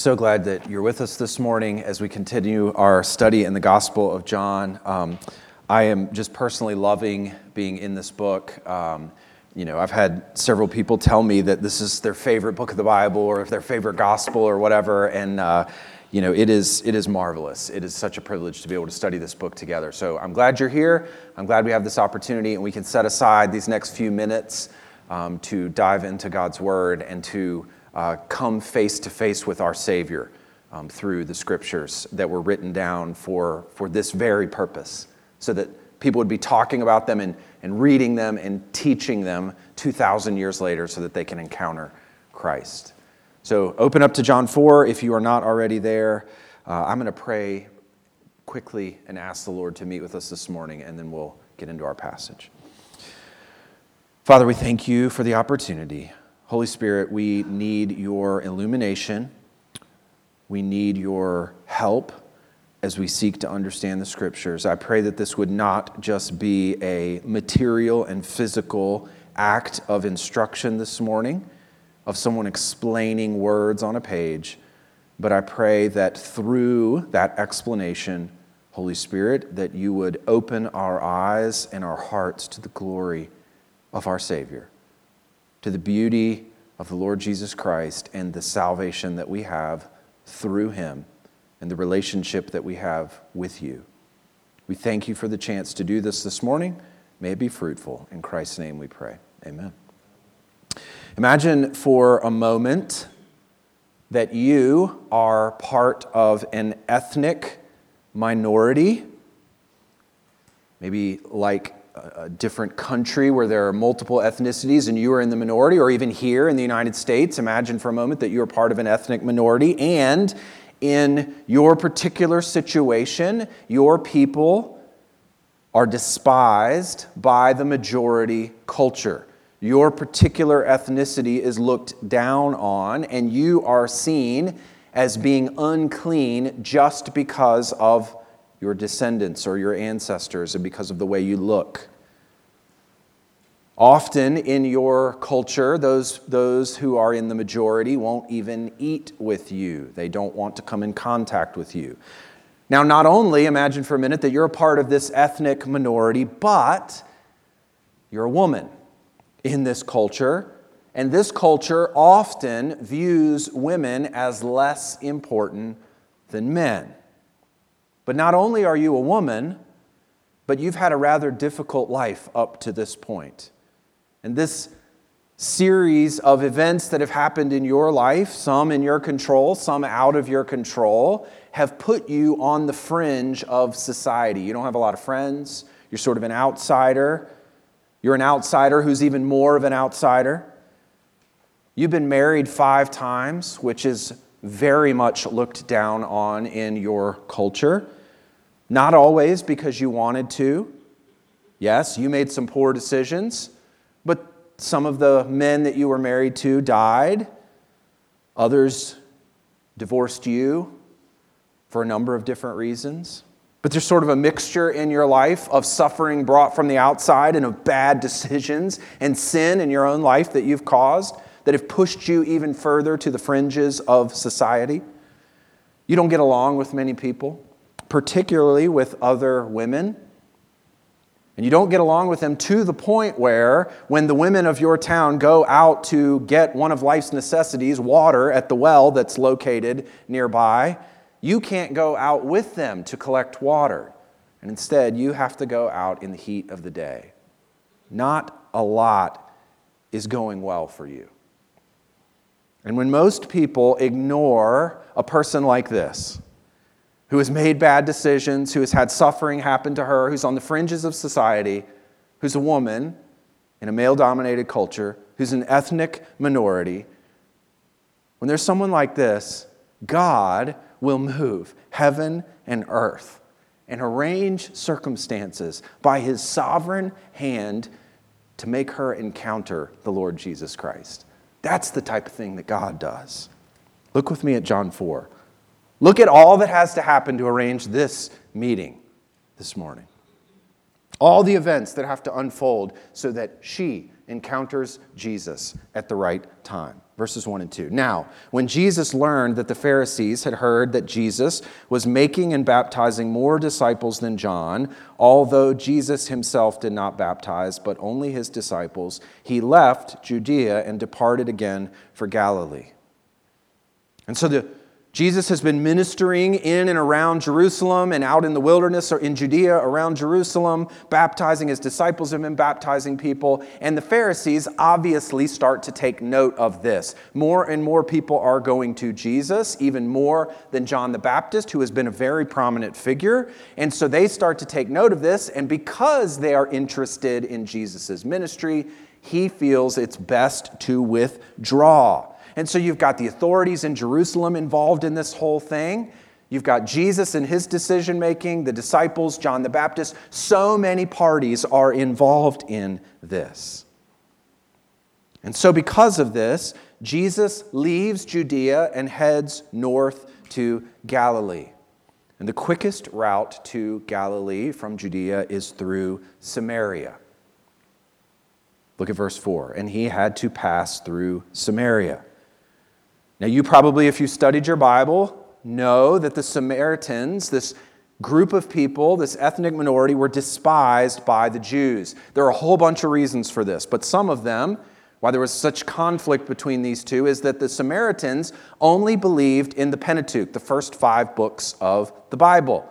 So glad that you're with us this morning as we continue our study in the Gospel of John. Um, I am just personally loving being in this book. Um, you know, I've had several people tell me that this is their favorite book of the Bible or their favorite gospel or whatever, and uh, you know, it is it is marvelous. It is such a privilege to be able to study this book together. So I'm glad you're here. I'm glad we have this opportunity, and we can set aside these next few minutes um, to dive into God's Word and to uh, come face to face with our Savior um, through the Scriptures that were written down for for this very purpose, so that people would be talking about them and, and reading them and teaching them 2,000 years later so that they can encounter Christ. So open up to John 4 if you are not already there. Uh, I'm going to pray quickly and ask the Lord to meet with us this morning, and then we'll get into our passage. Father, we thank you for the opportunity. Holy Spirit, we need your illumination. We need your help as we seek to understand the scriptures. I pray that this would not just be a material and physical act of instruction this morning of someone explaining words on a page, but I pray that through that explanation, Holy Spirit, that you would open our eyes and our hearts to the glory of our Savior, to the beauty of the Lord Jesus Christ and the salvation that we have through him and the relationship that we have with you. We thank you for the chance to do this this morning. May it be fruitful. In Christ's name we pray. Amen. Imagine for a moment that you are part of an ethnic minority, maybe like a different country where there are multiple ethnicities and you are in the minority, or even here in the United States. Imagine for a moment that you are part of an ethnic minority, and in your particular situation, your people are despised by the majority culture your particular ethnicity is looked down on, and you are seen as being unclean just because of your descendants or your ancestors and because of the way you look. Often in your culture, those, those who are in the majority won't even eat with you. They don't want to come in contact with you. Now, not only imagine for a minute that you're a part of this ethnic minority, but you're a woman in this culture. And this culture often views women as less important than men. But not only are you a woman, but you've had a rather difficult life up to this point. And this series of events that have happened in your life, some in your control, some out of your control, have put you on the fringe of society. You don't have a lot of friends, you're sort of an outsider. You're an outsider who's even more of an outsider. You've been married five times, which is very much looked down on in your culture. Not always because you wanted to. Yes, you made some poor decisions, but some of the men that you were married to died. Others divorced you for a number of different reasons. But there's sort of a mixture in your life of suffering brought from the outside and of bad decisions and sin in your own life that you've caused that have pushed you even further to the fringes of society. You don't get along with many people, particularly with other women. And you don't get along with them to the point where, when the women of your town go out to get one of life's necessities, water at the well that's located nearby, you can't go out with them to collect water. And instead, you have to go out in the heat of the day. Not a lot is going well for you. And when most people ignore a person like this, who has made bad decisions, who has had suffering happen to her, who's on the fringes of society, who's a woman in a male dominated culture, who's an ethnic minority, when there's someone like this, God will move heaven and earth and arrange circumstances by his sovereign hand to make her encounter the Lord Jesus Christ. That's the type of thing that God does. Look with me at John 4. Look at all that has to happen to arrange this meeting this morning. All the events that have to unfold so that she encounters Jesus at the right time. verses 1 and 2. Now, when Jesus learned that the Pharisees had heard that Jesus was making and baptizing more disciples than John, although Jesus himself did not baptize, but only his disciples, he left Judea and departed again for Galilee. And so the Jesus has been ministering in and around Jerusalem and out in the wilderness or in Judea around Jerusalem, baptizing his disciples have been baptizing people. And the Pharisees obviously start to take note of this. More and more people are going to Jesus, even more than John the Baptist, who has been a very prominent figure. And so they start to take note of this. And because they are interested in Jesus' ministry, he feels it's best to withdraw. And so you've got the authorities in Jerusalem involved in this whole thing. You've got Jesus and his decision making, the disciples, John the Baptist. So many parties are involved in this. And so, because of this, Jesus leaves Judea and heads north to Galilee. And the quickest route to Galilee from Judea is through Samaria. Look at verse 4. And he had to pass through Samaria. Now, you probably, if you studied your Bible, know that the Samaritans, this group of people, this ethnic minority, were despised by the Jews. There are a whole bunch of reasons for this, but some of them, why there was such conflict between these two, is that the Samaritans only believed in the Pentateuch, the first five books of the Bible.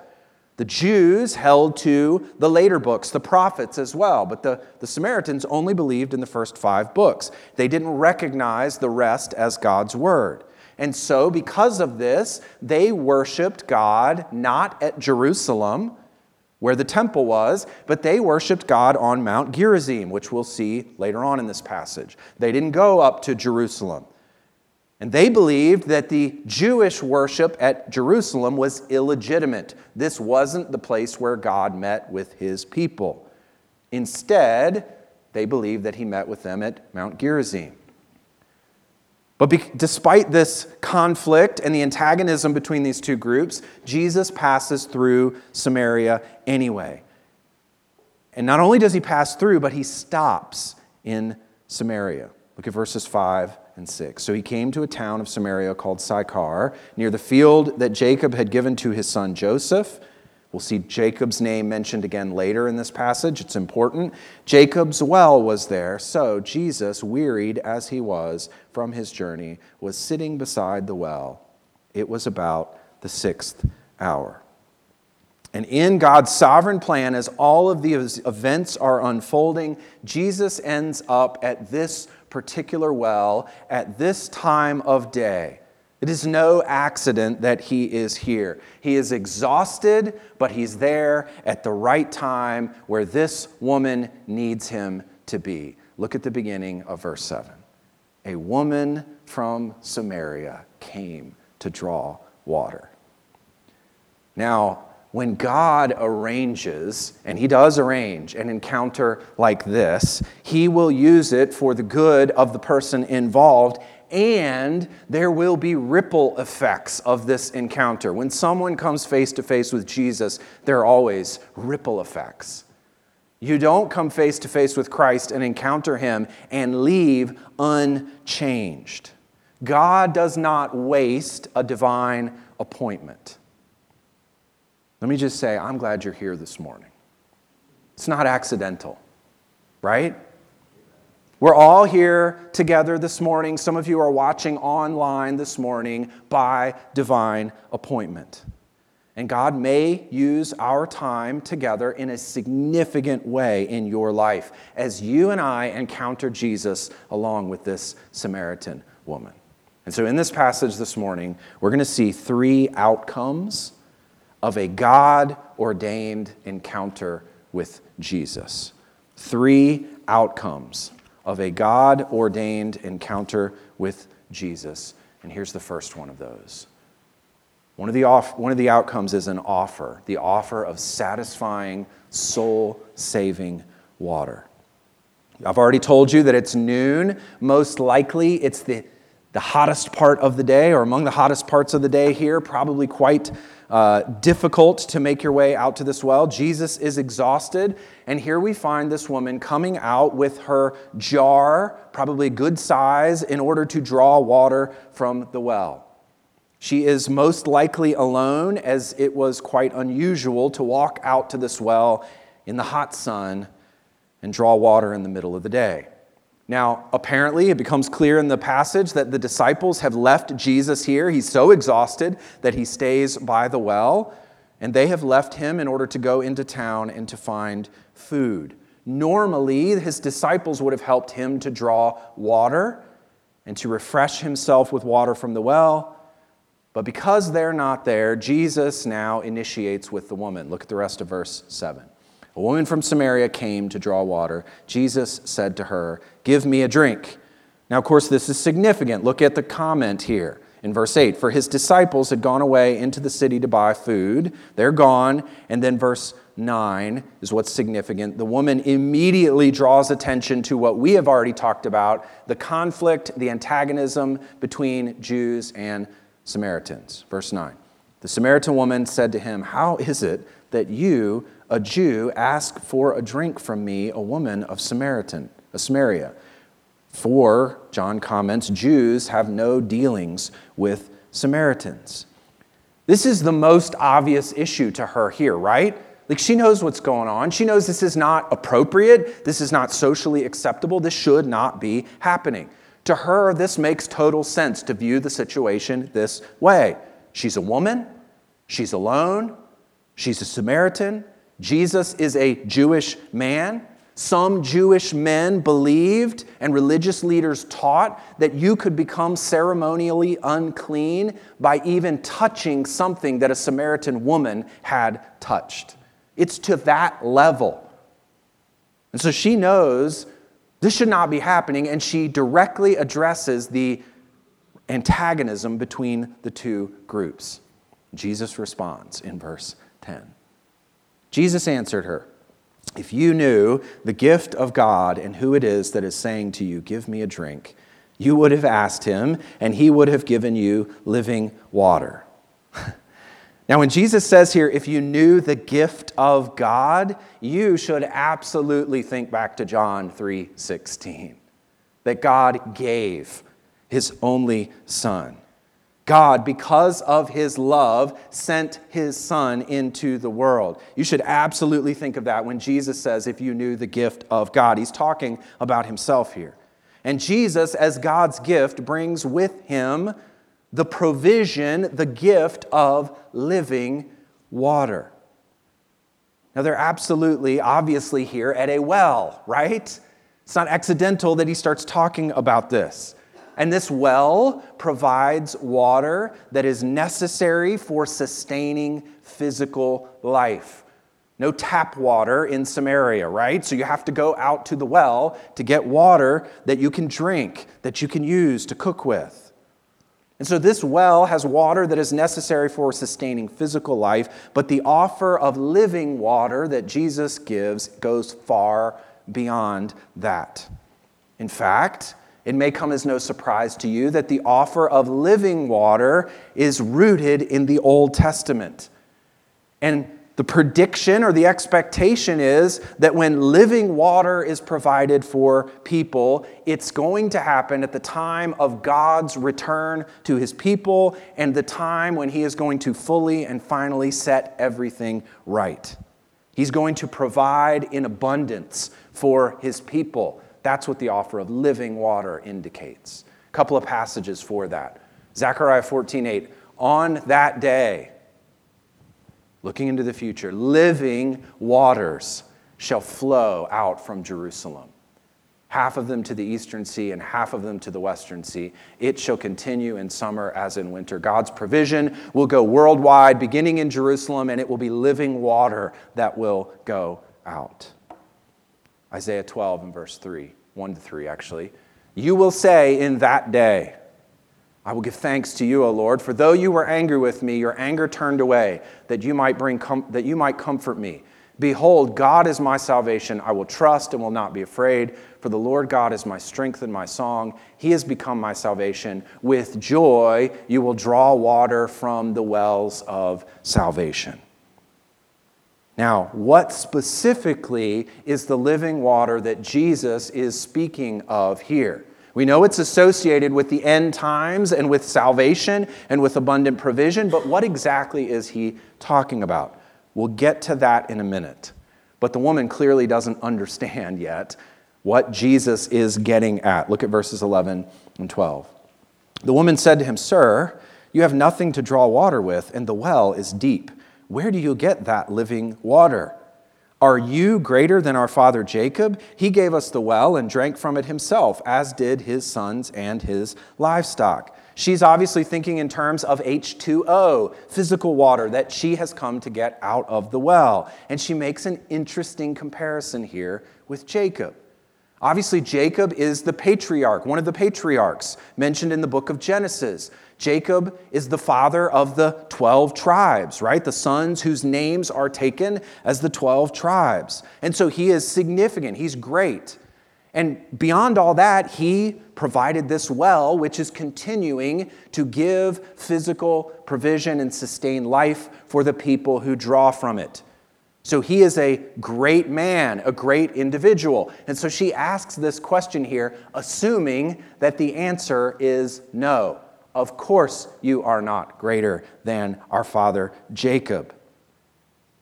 The Jews held to the later books, the prophets as well, but the, the Samaritans only believed in the first five books. They didn't recognize the rest as God's word. And so, because of this, they worshiped God not at Jerusalem, where the temple was, but they worshiped God on Mount Gerizim, which we'll see later on in this passage. They didn't go up to Jerusalem. And they believed that the Jewish worship at Jerusalem was illegitimate. This wasn't the place where God met with his people. Instead, they believed that he met with them at Mount Gerizim. But be- despite this conflict and the antagonism between these two groups, Jesus passes through Samaria anyway. And not only does he pass through, but he stops in Samaria. Look at verses 5 and 6. So he came to a town of Samaria called Sychar, near the field that Jacob had given to his son Joseph. We'll see Jacob's name mentioned again later in this passage. It's important. Jacob's well was there. So Jesus, wearied as he was from his journey, was sitting beside the well. It was about the sixth hour. And in God's sovereign plan, as all of these events are unfolding, Jesus ends up at this particular well at this time of day. It is no accident that he is here. He is exhausted, but he's there at the right time where this woman needs him to be. Look at the beginning of verse 7. A woman from Samaria came to draw water. Now, when God arranges, and He does arrange an encounter like this, He will use it for the good of the person involved, and there will be ripple effects of this encounter. When someone comes face to face with Jesus, there are always ripple effects. You don't come face to face with Christ and encounter Him and leave unchanged. God does not waste a divine appointment. Let me just say, I'm glad you're here this morning. It's not accidental, right? We're all here together this morning. Some of you are watching online this morning by divine appointment. And God may use our time together in a significant way in your life as you and I encounter Jesus along with this Samaritan woman. And so, in this passage this morning, we're going to see three outcomes of a God ordained encounter with Jesus. Three outcomes of a God ordained encounter with Jesus. And here's the first one of those. One of, the off, one of the outcomes is an offer, the offer of satisfying, soul saving water. I've already told you that it's noon. Most likely, it's the the hottest part of the day, or among the hottest parts of the day here, probably quite uh, difficult to make your way out to this well. Jesus is exhausted, and here we find this woman coming out with her jar, probably good size, in order to draw water from the well. She is most likely alone, as it was quite unusual to walk out to this well in the hot sun and draw water in the middle of the day. Now, apparently, it becomes clear in the passage that the disciples have left Jesus here. He's so exhausted that he stays by the well, and they have left him in order to go into town and to find food. Normally, his disciples would have helped him to draw water and to refresh himself with water from the well. But because they're not there, Jesus now initiates with the woman. Look at the rest of verse 7. A woman from Samaria came to draw water. Jesus said to her, Give me a drink. Now, of course, this is significant. Look at the comment here in verse 8. For his disciples had gone away into the city to buy food. They're gone. And then verse 9 is what's significant. The woman immediately draws attention to what we have already talked about the conflict, the antagonism between Jews and Samaritans. Verse 9. The Samaritan woman said to him, How is it that you, a Jew, ask for a drink from me, a woman of Samaritan, a Samaria? For, John comments, Jews have no dealings with Samaritans. This is the most obvious issue to her here, right? Like she knows what's going on. She knows this is not appropriate. This is not socially acceptable. This should not be happening. To her, this makes total sense to view the situation this way. She's a woman, she's alone, she's a Samaritan. Jesus is a Jewish man. Some Jewish men believed and religious leaders taught that you could become ceremonially unclean by even touching something that a Samaritan woman had touched. It's to that level. And so she knows this should not be happening, and she directly addresses the antagonism between the two groups. Jesus responds in verse 10. Jesus answered her, If you knew the gift of God and who it is that is saying to you, Give me a drink, you would have asked him, and he would have given you living water. Now, when Jesus says here, if you knew the gift of God, you should absolutely think back to John 3 16, that God gave his only Son. God, because of his love, sent his Son into the world. You should absolutely think of that when Jesus says, if you knew the gift of God. He's talking about himself here. And Jesus, as God's gift, brings with him the provision, the gift of living water. Now, they're absolutely, obviously, here at a well, right? It's not accidental that he starts talking about this. And this well provides water that is necessary for sustaining physical life. No tap water in Samaria, right? So you have to go out to the well to get water that you can drink, that you can use to cook with. And so this well has water that is necessary for sustaining physical life, but the offer of living water that Jesus gives goes far beyond that. In fact, it may come as no surprise to you that the offer of living water is rooted in the Old Testament. And the prediction or the expectation is that when living water is provided for people, it's going to happen at the time of God's return to his people and the time when he is going to fully and finally set everything right. He's going to provide in abundance for his people. That's what the offer of living water indicates. A couple of passages for that. Zechariah 14:8. On that day, looking into the future, living waters shall flow out from Jerusalem. Half of them to the eastern sea and half of them to the western sea. It shall continue in summer as in winter. God's provision will go worldwide, beginning in Jerusalem, and it will be living water that will go out. Isaiah 12 and verse 3, 1 to 3 actually. You will say in that day, I will give thanks to you, O Lord, for though you were angry with me, your anger turned away, that you might, bring com- that you might comfort me. Behold, God is my salvation. I will trust and will not be afraid, for the Lord God is my strength and my song. He has become my salvation. With joy, you will draw water from the wells of salvation. Now, what specifically is the living water that Jesus is speaking of here? We know it's associated with the end times and with salvation and with abundant provision, but what exactly is he talking about? We'll get to that in a minute. But the woman clearly doesn't understand yet what Jesus is getting at. Look at verses 11 and 12. The woman said to him, Sir, you have nothing to draw water with, and the well is deep. Where do you get that living water? Are you greater than our father Jacob? He gave us the well and drank from it himself, as did his sons and his livestock. She's obviously thinking in terms of H2O, physical water that she has come to get out of the well. And she makes an interesting comparison here with Jacob. Obviously, Jacob is the patriarch, one of the patriarchs mentioned in the book of Genesis. Jacob is the father of the 12 tribes, right? The sons whose names are taken as the 12 tribes. And so he is significant, he's great. And beyond all that, he provided this well, which is continuing to give physical provision and sustain life for the people who draw from it. So he is a great man, a great individual. And so she asks this question here, assuming that the answer is no. Of course, you are not greater than our father Jacob.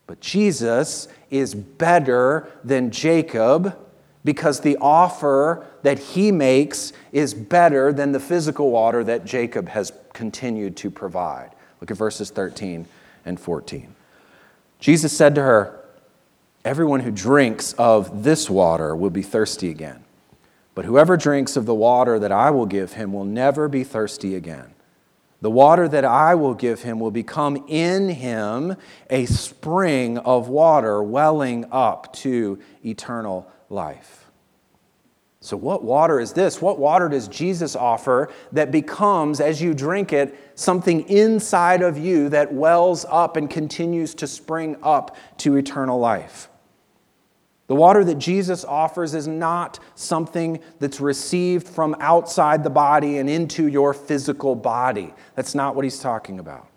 But Jesus is better than Jacob because the offer that he makes is better than the physical water that Jacob has continued to provide. Look at verses 13 and 14. Jesus said to her, Everyone who drinks of this water will be thirsty again. But whoever drinks of the water that I will give him will never be thirsty again. The water that I will give him will become in him a spring of water welling up to eternal life. So, what water is this? What water does Jesus offer that becomes, as you drink it, something inside of you that wells up and continues to spring up to eternal life? The water that Jesus offers is not something that's received from outside the body and into your physical body. That's not what he's talking about.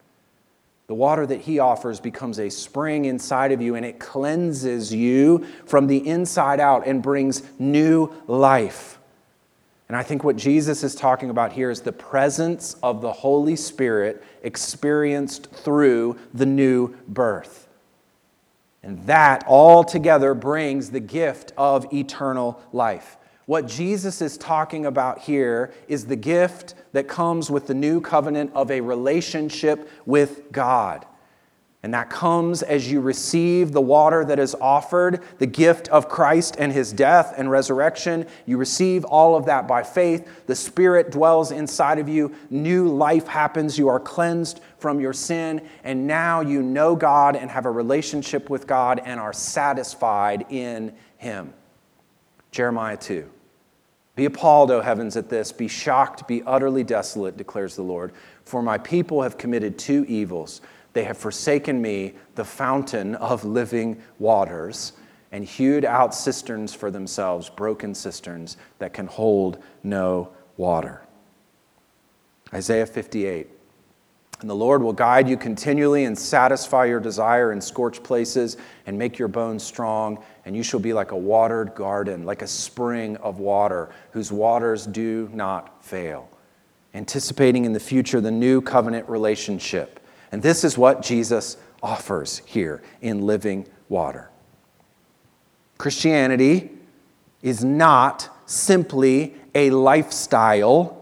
The water that he offers becomes a spring inside of you and it cleanses you from the inside out and brings new life. And I think what Jesus is talking about here is the presence of the Holy Spirit experienced through the new birth. And that all together brings the gift of eternal life. What Jesus is talking about here is the gift that comes with the new covenant of a relationship with God. And that comes as you receive the water that is offered, the gift of Christ and his death and resurrection. You receive all of that by faith. The Spirit dwells inside of you. New life happens. You are cleansed from your sin. And now you know God and have a relationship with God and are satisfied in him. Jeremiah 2. Be appalled, O heavens, at this. Be shocked, be utterly desolate, declares the Lord. For my people have committed two evils. They have forsaken me, the fountain of living waters, and hewed out cisterns for themselves, broken cisterns that can hold no water. Isaiah 58. And the Lord will guide you continually and satisfy your desire in scorched places and make your bones strong. And you shall be like a watered garden, like a spring of water, whose waters do not fail. Anticipating in the future the new covenant relationship. And this is what Jesus offers here in living water. Christianity is not simply a lifestyle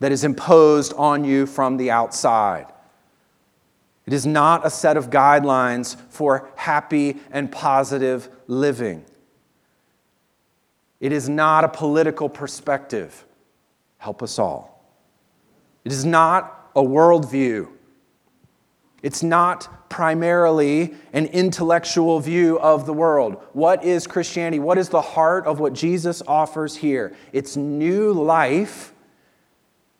that is imposed on you from the outside. It is not a set of guidelines for happy and positive living. It is not a political perspective. Help us all. It is not a worldview. It's not primarily an intellectual view of the world. What is Christianity? What is the heart of what Jesus offers here? It's new life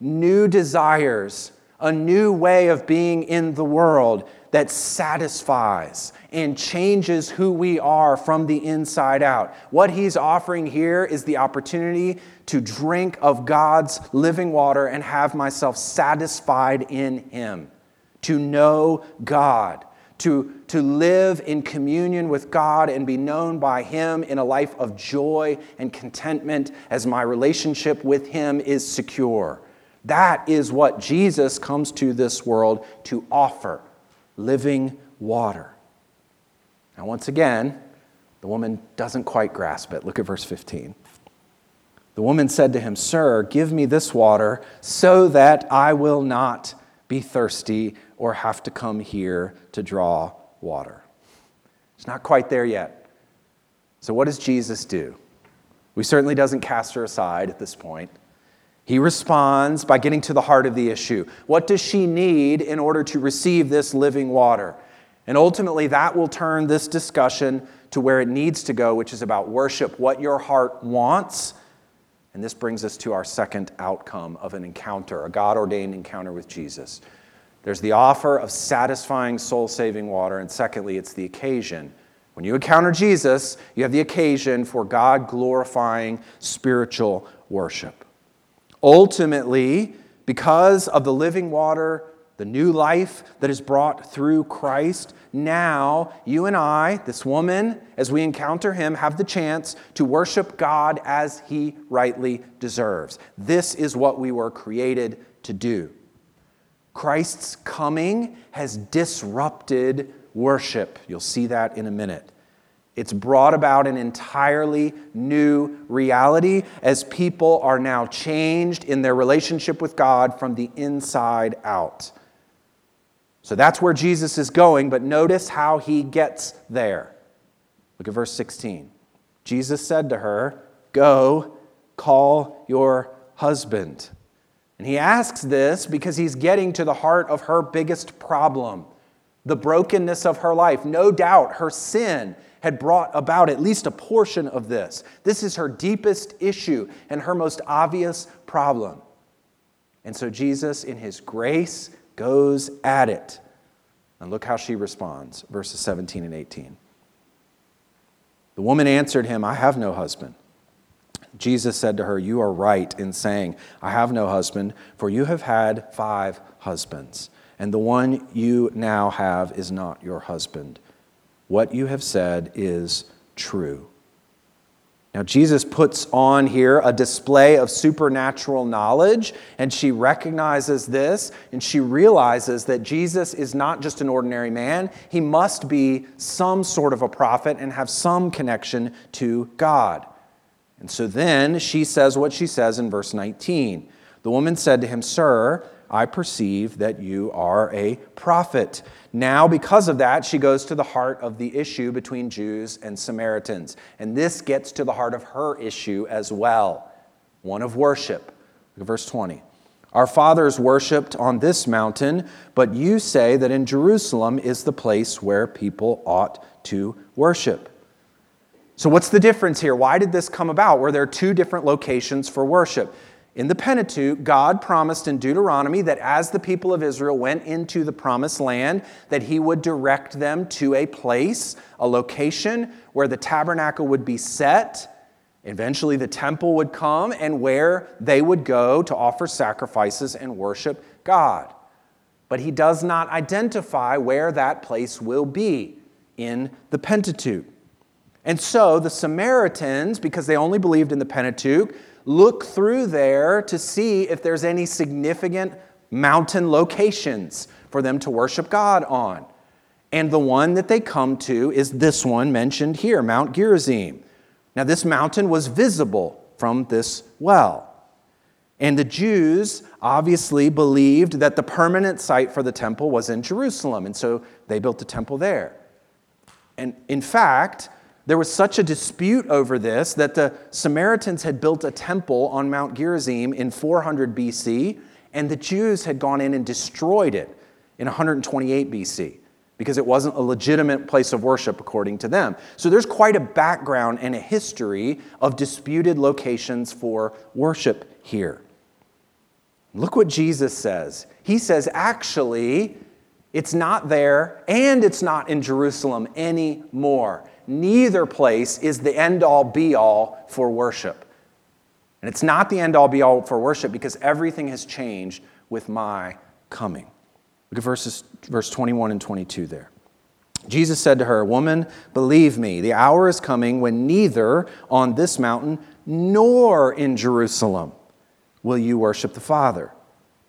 new desires, a new way of being in the world that satisfies and changes who we are from the inside out. What he's offering here is the opportunity to drink of God's living water and have myself satisfied in him, to know God. To, to live in communion with God and be known by Him in a life of joy and contentment as my relationship with Him is secure. That is what Jesus comes to this world to offer living water. Now, once again, the woman doesn't quite grasp it. Look at verse 15. The woman said to him, Sir, give me this water so that I will not be thirsty or have to come here to draw water. It's not quite there yet. So, what does Jesus do? We certainly doesn't cast her aside at this point. He responds by getting to the heart of the issue. What does she need in order to receive this living water? And ultimately, that will turn this discussion to where it needs to go, which is about worship, what your heart wants. And this brings us to our second outcome of an encounter, a God ordained encounter with Jesus. There's the offer of satisfying, soul saving water. And secondly, it's the occasion. When you encounter Jesus, you have the occasion for God glorifying spiritual worship. Ultimately, because of the living water, the new life that is brought through Christ, now you and I, this woman, as we encounter him, have the chance to worship God as he rightly deserves. This is what we were created to do. Christ's coming has disrupted worship. You'll see that in a minute. It's brought about an entirely new reality as people are now changed in their relationship with God from the inside out. So that's where Jesus is going, but notice how he gets there. Look at verse 16. Jesus said to her, Go, call your husband. And he asks this because he's getting to the heart of her biggest problem the brokenness of her life. No doubt her sin had brought about at least a portion of this. This is her deepest issue and her most obvious problem. And so Jesus, in his grace, goes at it. And look how she responds, verses 17 and 18. The woman answered him, I have no husband. Jesus said to her, You are right in saying, I have no husband, for you have had five husbands, and the one you now have is not your husband. What you have said is true. Now, Jesus puts on here a display of supernatural knowledge, and she recognizes this, and she realizes that Jesus is not just an ordinary man. He must be some sort of a prophet and have some connection to God. And so then she says what she says in verse 19. The woman said to him, Sir, I perceive that you are a prophet. Now, because of that, she goes to the heart of the issue between Jews and Samaritans. And this gets to the heart of her issue as well one of worship. Look at verse 20. Our fathers worshiped on this mountain, but you say that in Jerusalem is the place where people ought to worship. So, what's the difference here? Why did this come about? Were there two different locations for worship? In the Pentateuch, God promised in Deuteronomy that as the people of Israel went into the promised land, that he would direct them to a place, a location where the tabernacle would be set. Eventually, the temple would come and where they would go to offer sacrifices and worship God. But he does not identify where that place will be in the Pentateuch. And so the Samaritans, because they only believed in the Pentateuch, look through there to see if there's any significant mountain locations for them to worship God on. And the one that they come to is this one mentioned here, Mount Gerizim. Now, this mountain was visible from this well. And the Jews obviously believed that the permanent site for the temple was in Jerusalem, and so they built the temple there. And in fact, there was such a dispute over this that the Samaritans had built a temple on Mount Gerizim in 400 BC, and the Jews had gone in and destroyed it in 128 BC because it wasn't a legitimate place of worship according to them. So there's quite a background and a history of disputed locations for worship here. Look what Jesus says. He says, actually, It's not there, and it's not in Jerusalem anymore. Neither place is the end all be all for worship. And it's not the end all be all for worship because everything has changed with my coming. Look at verses, verse 21 and 22 there. Jesus said to her, Woman, believe me, the hour is coming when neither on this mountain nor in Jerusalem will you worship the Father.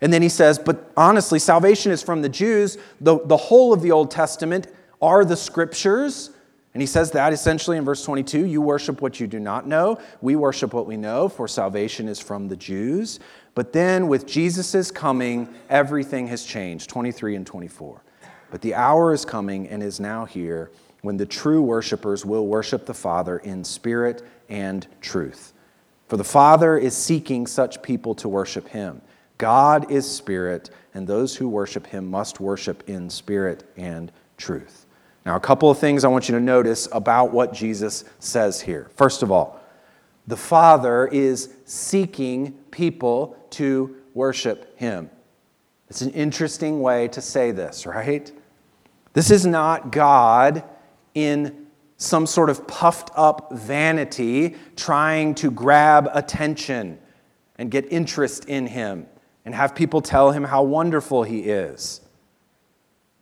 And then he says, But honestly, salvation is from the Jews. The, the whole of the Old Testament are the scriptures. And he says that essentially in verse 22 you worship what you do not know. We worship what we know, for salvation is from the Jews. But then with Jesus' coming, everything has changed 23 and 24. But the hour is coming and is now here when the true worshipers will worship the Father in spirit and truth. For the Father is seeking such people to worship him. God is spirit, and those who worship him must worship in spirit and truth. Now, a couple of things I want you to notice about what Jesus says here. First of all, the Father is seeking people to worship him. It's an interesting way to say this, right? This is not God in some sort of puffed up vanity trying to grab attention and get interest in him and have people tell him how wonderful he is.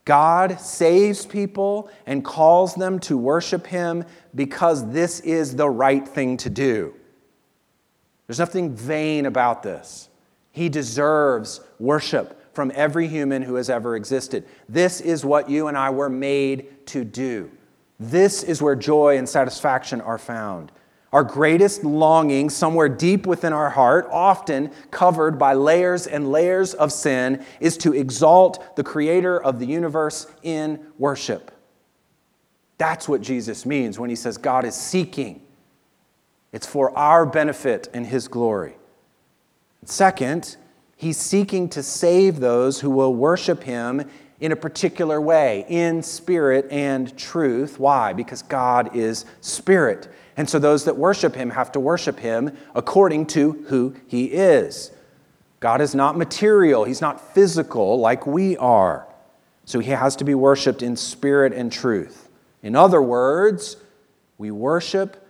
God saves people and calls them to worship him because this is the right thing to do. There's nothing vain about this. He deserves worship from every human who has ever existed. This is what you and I were made to do. This is where joy and satisfaction are found. Our greatest longing, somewhere deep within our heart, often covered by layers and layers of sin, is to exalt the creator of the universe in worship. That's what Jesus means when he says God is seeking. It's for our benefit and his glory. Second, he's seeking to save those who will worship him in a particular way, in spirit and truth. Why? Because God is spirit. And so those that worship him have to worship him according to who he is. God is not material, he's not physical like we are. So he has to be worshiped in spirit and truth. In other words, we worship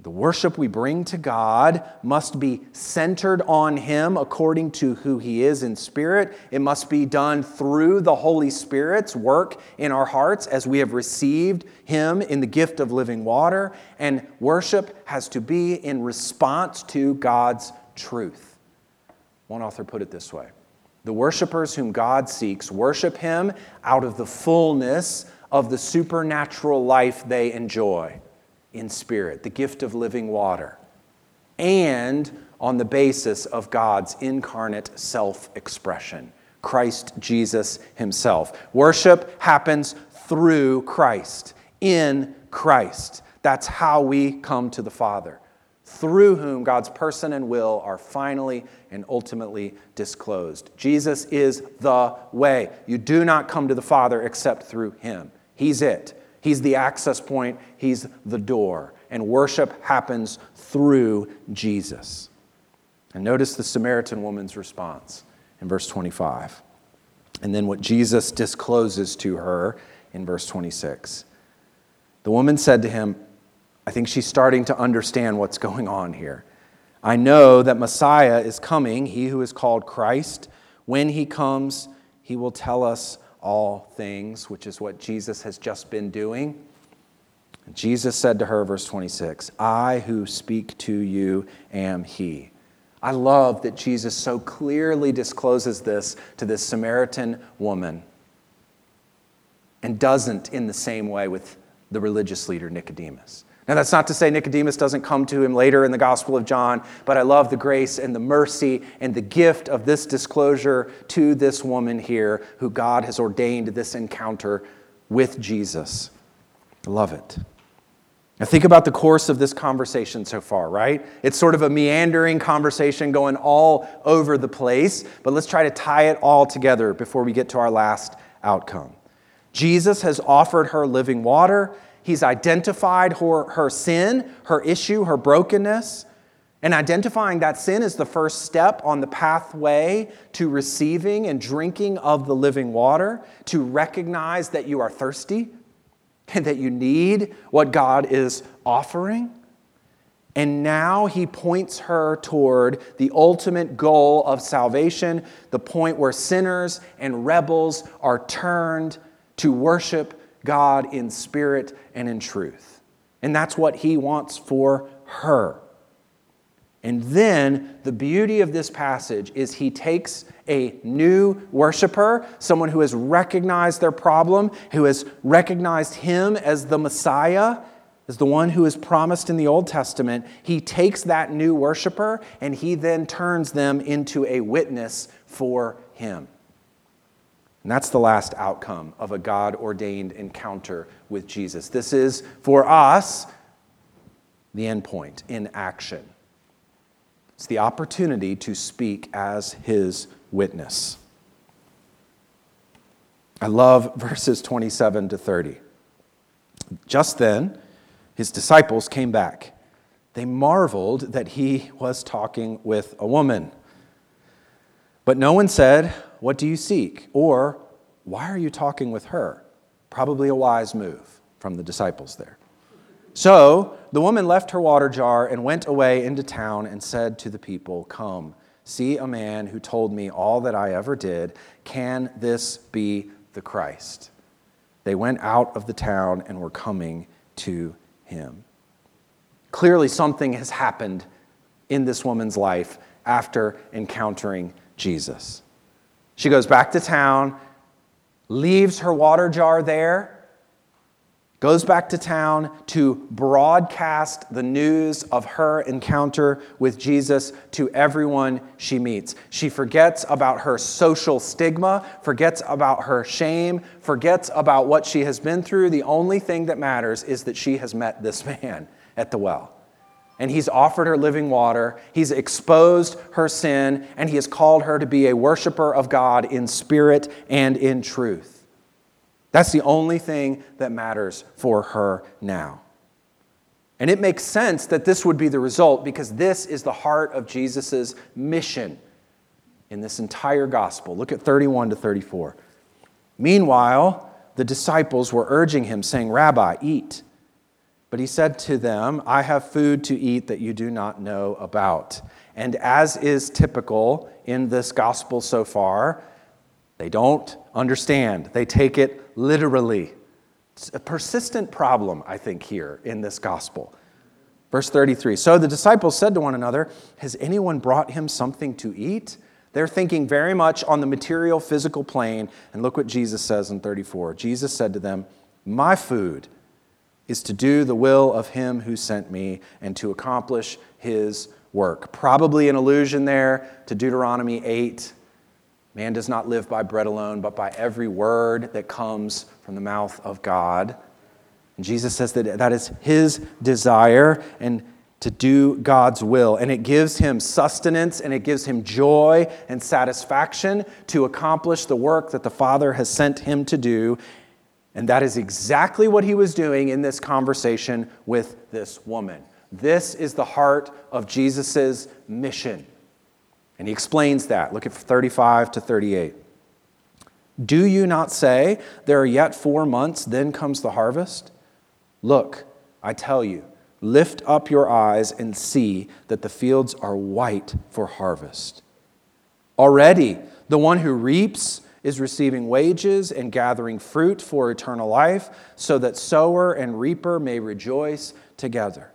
the worship we bring to God must be centered on Him according to who He is in spirit. It must be done through the Holy Spirit's work in our hearts as we have received Him in the gift of living water. And worship has to be in response to God's truth. One author put it this way The worshipers whom God seeks worship Him out of the fullness of the supernatural life they enjoy in spirit, the gift of living water, and on the basis of God's incarnate self expression, Christ Jesus Himself. Worship happens through Christ, in Christ. That's how we come to the Father, through whom God's person and will are finally and ultimately disclosed. Jesus is the way. You do not come to the Father except through Him. He's it. He's the access point, He's the door. And worship happens through Jesus. And notice the Samaritan woman's response in verse 25. And then what Jesus discloses to her in verse 26. The woman said to him, I think she's starting to understand what's going on here. I know that Messiah is coming, he who is called Christ. When he comes, he will tell us all things, which is what Jesus has just been doing. Jesus said to her, verse 26, I who speak to you am he. I love that Jesus so clearly discloses this to this Samaritan woman and doesn't in the same way with the religious leader Nicodemus. Now, that's not to say Nicodemus doesn't come to him later in the Gospel of John, but I love the grace and the mercy and the gift of this disclosure to this woman here who God has ordained this encounter with Jesus. I love it. Now, think about the course of this conversation so far, right? It's sort of a meandering conversation going all over the place, but let's try to tie it all together before we get to our last outcome. Jesus has offered her living water He's identified her, her sin, her issue, her brokenness. And identifying that sin is the first step on the pathway to receiving and drinking of the living water, to recognize that you are thirsty and that you need what God is offering. And now he points her toward the ultimate goal of salvation, the point where sinners and rebels are turned to worship God in spirit and in truth. And that's what he wants for her. And then the beauty of this passage is he takes a new worshiper, someone who has recognized their problem, who has recognized him as the Messiah, as the one who is promised in the Old Testament. He takes that new worshiper and he then turns them into a witness for him. And that's the last outcome of a God ordained encounter with Jesus. This is, for us, the end point in action. It's the opportunity to speak as his witness. I love verses 27 to 30. Just then, his disciples came back. They marveled that he was talking with a woman. But no one said, What do you seek? Or, Why are you talking with her? Probably a wise move from the disciples there. So the woman left her water jar and went away into town and said to the people, Come, see a man who told me all that I ever did. Can this be the Christ? They went out of the town and were coming to him. Clearly, something has happened in this woman's life after encountering Jesus. She goes back to town, leaves her water jar there goes back to town to broadcast the news of her encounter with Jesus to everyone she meets. She forgets about her social stigma, forgets about her shame, forgets about what she has been through. The only thing that matters is that she has met this man at the well. And he's offered her living water, he's exposed her sin, and he has called her to be a worshiper of God in spirit and in truth. That's the only thing that matters for her now. And it makes sense that this would be the result because this is the heart of Jesus' mission in this entire gospel. Look at 31 to 34. Meanwhile, the disciples were urging him, saying, Rabbi, eat. But he said to them, I have food to eat that you do not know about. And as is typical in this gospel so far, they don't understand, they take it literally. It's a persistent problem, I think, here in this gospel. Verse 33 So the disciples said to one another, Has anyone brought him something to eat? They're thinking very much on the material, physical plane. And look what Jesus says in 34. Jesus said to them, My food is to do the will of him who sent me and to accomplish his work. Probably an allusion there to Deuteronomy 8, Man does not live by bread alone, but by every word that comes from the mouth of God. And Jesus says that that is his desire and to do God's will. And it gives him sustenance and it gives him joy and satisfaction to accomplish the work that the Father has sent him to do. And that is exactly what he was doing in this conversation with this woman. This is the heart of Jesus' mission. And he explains that. Look at 35 to 38. Do you not say, There are yet four months, then comes the harvest? Look, I tell you, lift up your eyes and see that the fields are white for harvest. Already, the one who reaps is receiving wages and gathering fruit for eternal life, so that sower and reaper may rejoice together.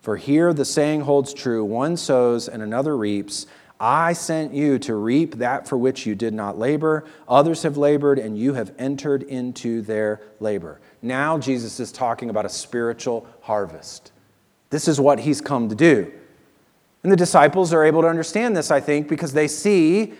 For here the saying holds true one sows and another reaps. I sent you to reap that for which you did not labor. Others have labored, and you have entered into their labor. Now, Jesus is talking about a spiritual harvest. This is what he's come to do. And the disciples are able to understand this, I think, because they see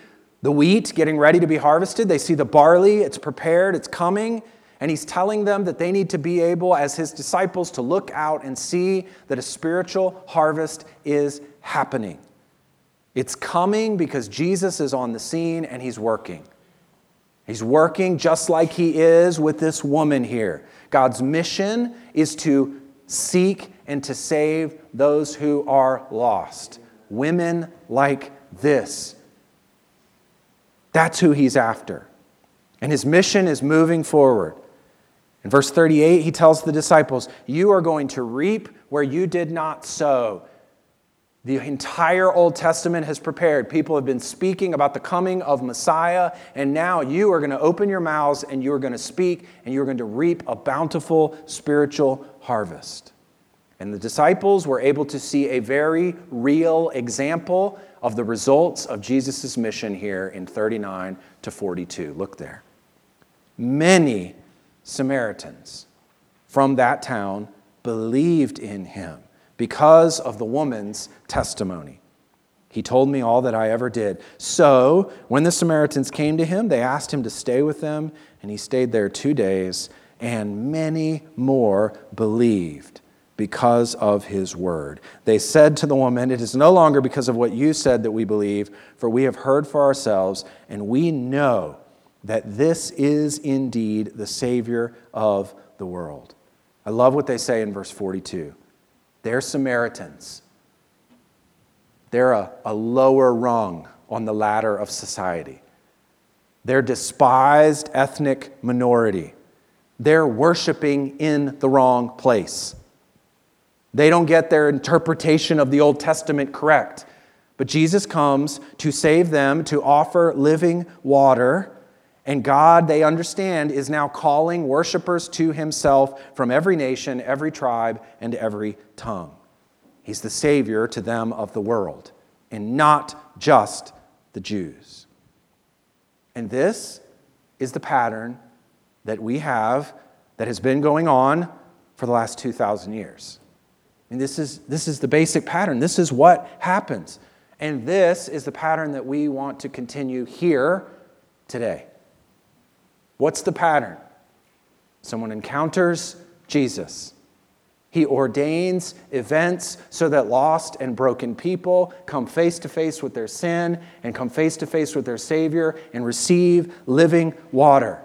the wheat getting ready to be harvested. They see the barley, it's prepared, it's coming. And he's telling them that they need to be able, as his disciples, to look out and see that a spiritual harvest is happening. It's coming because Jesus is on the scene and he's working. He's working just like he is with this woman here. God's mission is to seek and to save those who are lost. Women like this. That's who he's after. And his mission is moving forward. In verse 38, he tells the disciples, You are going to reap where you did not sow. The entire Old Testament has prepared. People have been speaking about the coming of Messiah, and now you are going to open your mouths and you are going to speak and you are going to reap a bountiful spiritual harvest. And the disciples were able to see a very real example of the results of Jesus' mission here in 39 to 42. Look there. Many Samaritans from that town believed in him because of the woman's testimony. He told me all that I ever did. So, when the Samaritans came to him, they asked him to stay with them, and he stayed there two days, and many more believed because of his word. They said to the woman, It is no longer because of what you said that we believe, for we have heard for ourselves, and we know that this is indeed the Savior of the world. I love what they say in verse 42. They're Samaritans, they're a, a lower rung on the ladder of society. They're despised ethnic minority. They're worshiping in the wrong place. They don't get their interpretation of the Old Testament correct. But Jesus comes to save them, to offer living water and God, they understand, is now calling worshipers to himself from every nation, every tribe, and every tongue. He's the Savior to them of the world, and not just the Jews. And this is the pattern that we have that has been going on for the last 2,000 years. Mean, this is, this is the basic pattern. This is what happens. And this is the pattern that we want to continue here today. What's the pattern? Someone encounters Jesus. He ordains events so that lost and broken people come face to face with their sin and come face to face with their Savior and receive living water.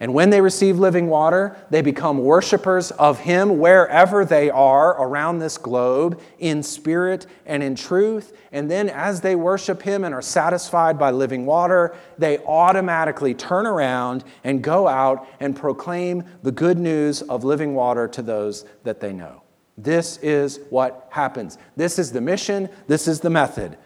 And when they receive living water, they become worshipers of Him wherever they are around this globe, in spirit and in truth. And then, as they worship Him and are satisfied by living water, they automatically turn around and go out and proclaim the good news of living water to those that they know. This is what happens. This is the mission, this is the method.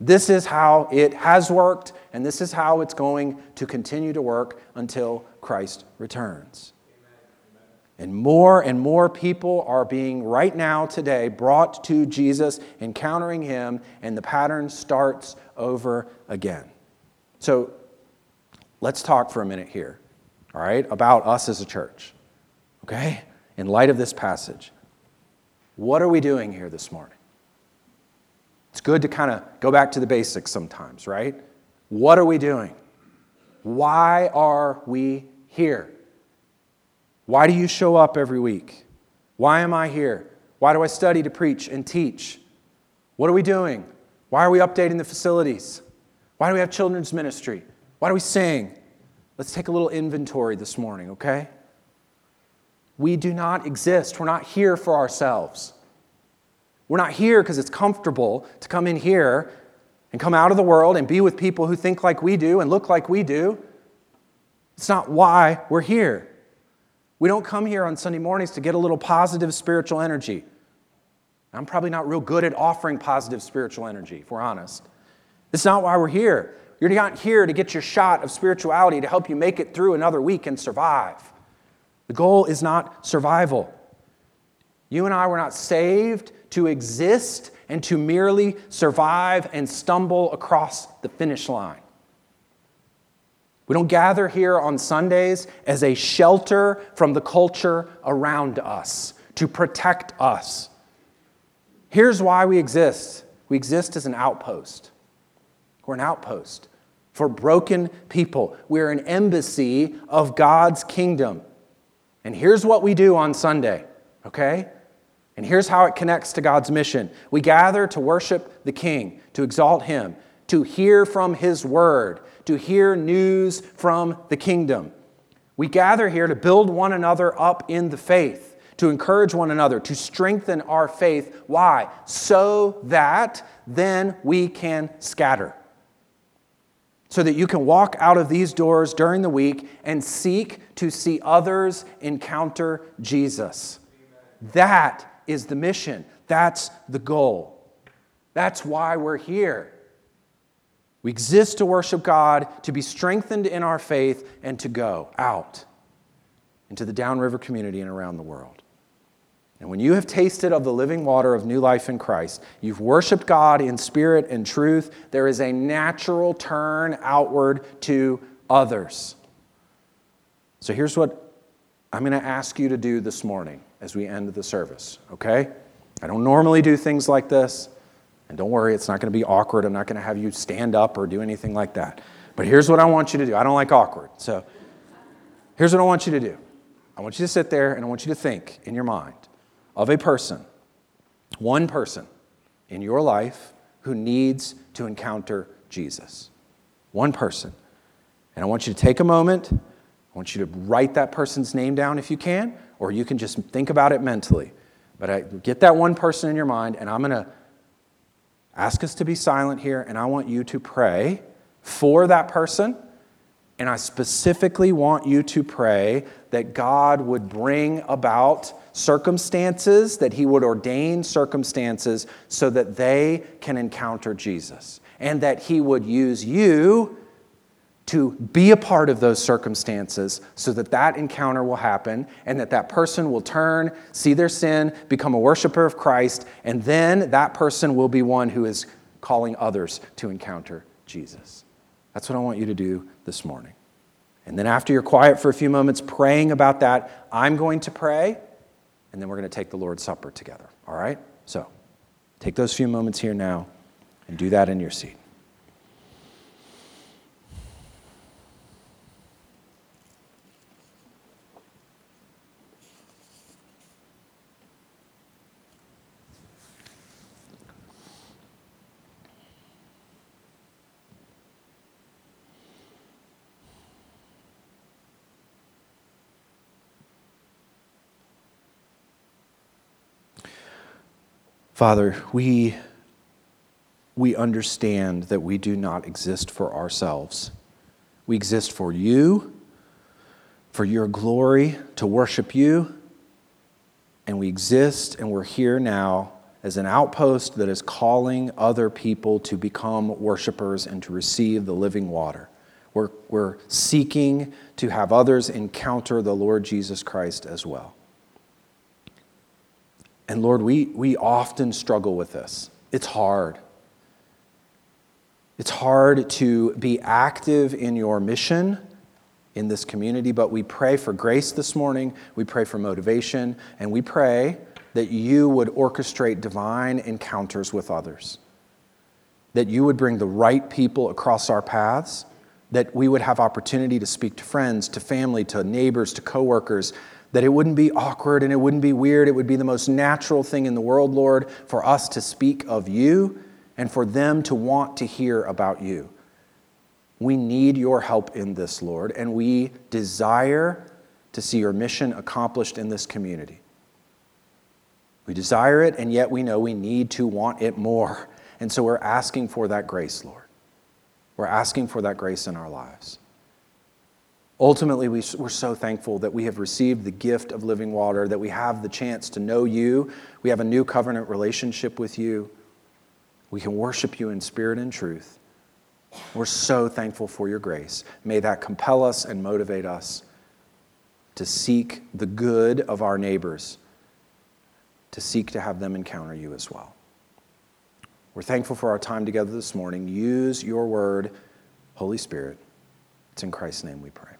This is how it has worked, and this is how it's going to continue to work until Christ returns. And more and more people are being, right now, today, brought to Jesus, encountering him, and the pattern starts over again. So let's talk for a minute here, all right, about us as a church, okay? In light of this passage, what are we doing here this morning? It's good to kind of go back to the basics sometimes, right? What are we doing? Why are we here? Why do you show up every week? Why am I here? Why do I study to preach and teach? What are we doing? Why are we updating the facilities? Why do we have children's ministry? Why do we sing? Let's take a little inventory this morning, okay? We do not exist. We're not here for ourselves. We're not here because it's comfortable to come in here and come out of the world and be with people who think like we do and look like we do. It's not why we're here. We don't come here on Sunday mornings to get a little positive spiritual energy. I'm probably not real good at offering positive spiritual energy, if we're honest. It's not why we're here. You're not here to get your shot of spirituality to help you make it through another week and survive. The goal is not survival. You and I were not saved to exist and to merely survive and stumble across the finish line. We don't gather here on Sundays as a shelter from the culture around us, to protect us. Here's why we exist we exist as an outpost. We're an outpost for broken people. We're an embassy of God's kingdom. And here's what we do on Sunday, okay? And here's how it connects to God's mission we gather to worship the King, to exalt Him, to hear from His word, to hear news from the kingdom. We gather here to build one another up in the faith, to encourage one another, to strengthen our faith. Why? So that then we can scatter. So that you can walk out of these doors during the week and seek to see others encounter Jesus. That is the mission. That's the goal. That's why we're here. We exist to worship God, to be strengthened in our faith, and to go out into the downriver community and around the world. And when you have tasted of the living water of new life in Christ, you've worshiped God in spirit and truth, there is a natural turn outward to others. So here's what I'm going to ask you to do this morning as we end the service, okay? I don't normally do things like this. And don't worry, it's not going to be awkward. I'm not going to have you stand up or do anything like that. But here's what I want you to do. I don't like awkward. So here's what I want you to do I want you to sit there and I want you to think in your mind of a person, one person in your life who needs to encounter Jesus. One person. And I want you to take a moment. I want you to write that person's name down if you can, or you can just think about it mentally. But I, get that one person in your mind, and I'm going to ask us to be silent here, and I want you to pray for that person. And I specifically want you to pray that God would bring about circumstances, that He would ordain circumstances so that they can encounter Jesus, and that He would use you to be a part of those circumstances so that that encounter will happen and that that person will turn, see their sin, become a worshiper of Christ, and then that person will be one who is calling others to encounter Jesus. That's what I want you to do this morning. And then, after you're quiet for a few moments praying about that, I'm going to pray, and then we're going to take the Lord's Supper together. All right? So, take those few moments here now and do that in your seat. Father, we, we understand that we do not exist for ourselves. We exist for you, for your glory, to worship you. And we exist and we're here now as an outpost that is calling other people to become worshipers and to receive the living water. We're, we're seeking to have others encounter the Lord Jesus Christ as well. And Lord, we, we often struggle with this. It's hard. It's hard to be active in your mission in this community, but we pray for grace this morning. We pray for motivation, and we pray that you would orchestrate divine encounters with others, that you would bring the right people across our paths, that we would have opportunity to speak to friends, to family, to neighbors, to coworkers, that it wouldn't be awkward and it wouldn't be weird. It would be the most natural thing in the world, Lord, for us to speak of you and for them to want to hear about you. We need your help in this, Lord, and we desire to see your mission accomplished in this community. We desire it, and yet we know we need to want it more. And so we're asking for that grace, Lord. We're asking for that grace in our lives. Ultimately, we, are so thankful that we have received the gift of living water, that we have the chance to know you. We have a new covenant relationship with you. We can worship you in spirit and truth. We're so thankful for your grace. May that compel us and motivate us to seek the good of our neighbors, to seek to have them encounter you as well. We're thankful for our time together this morning. Use your word, Holy Spirit. It's in Christ's name we pray.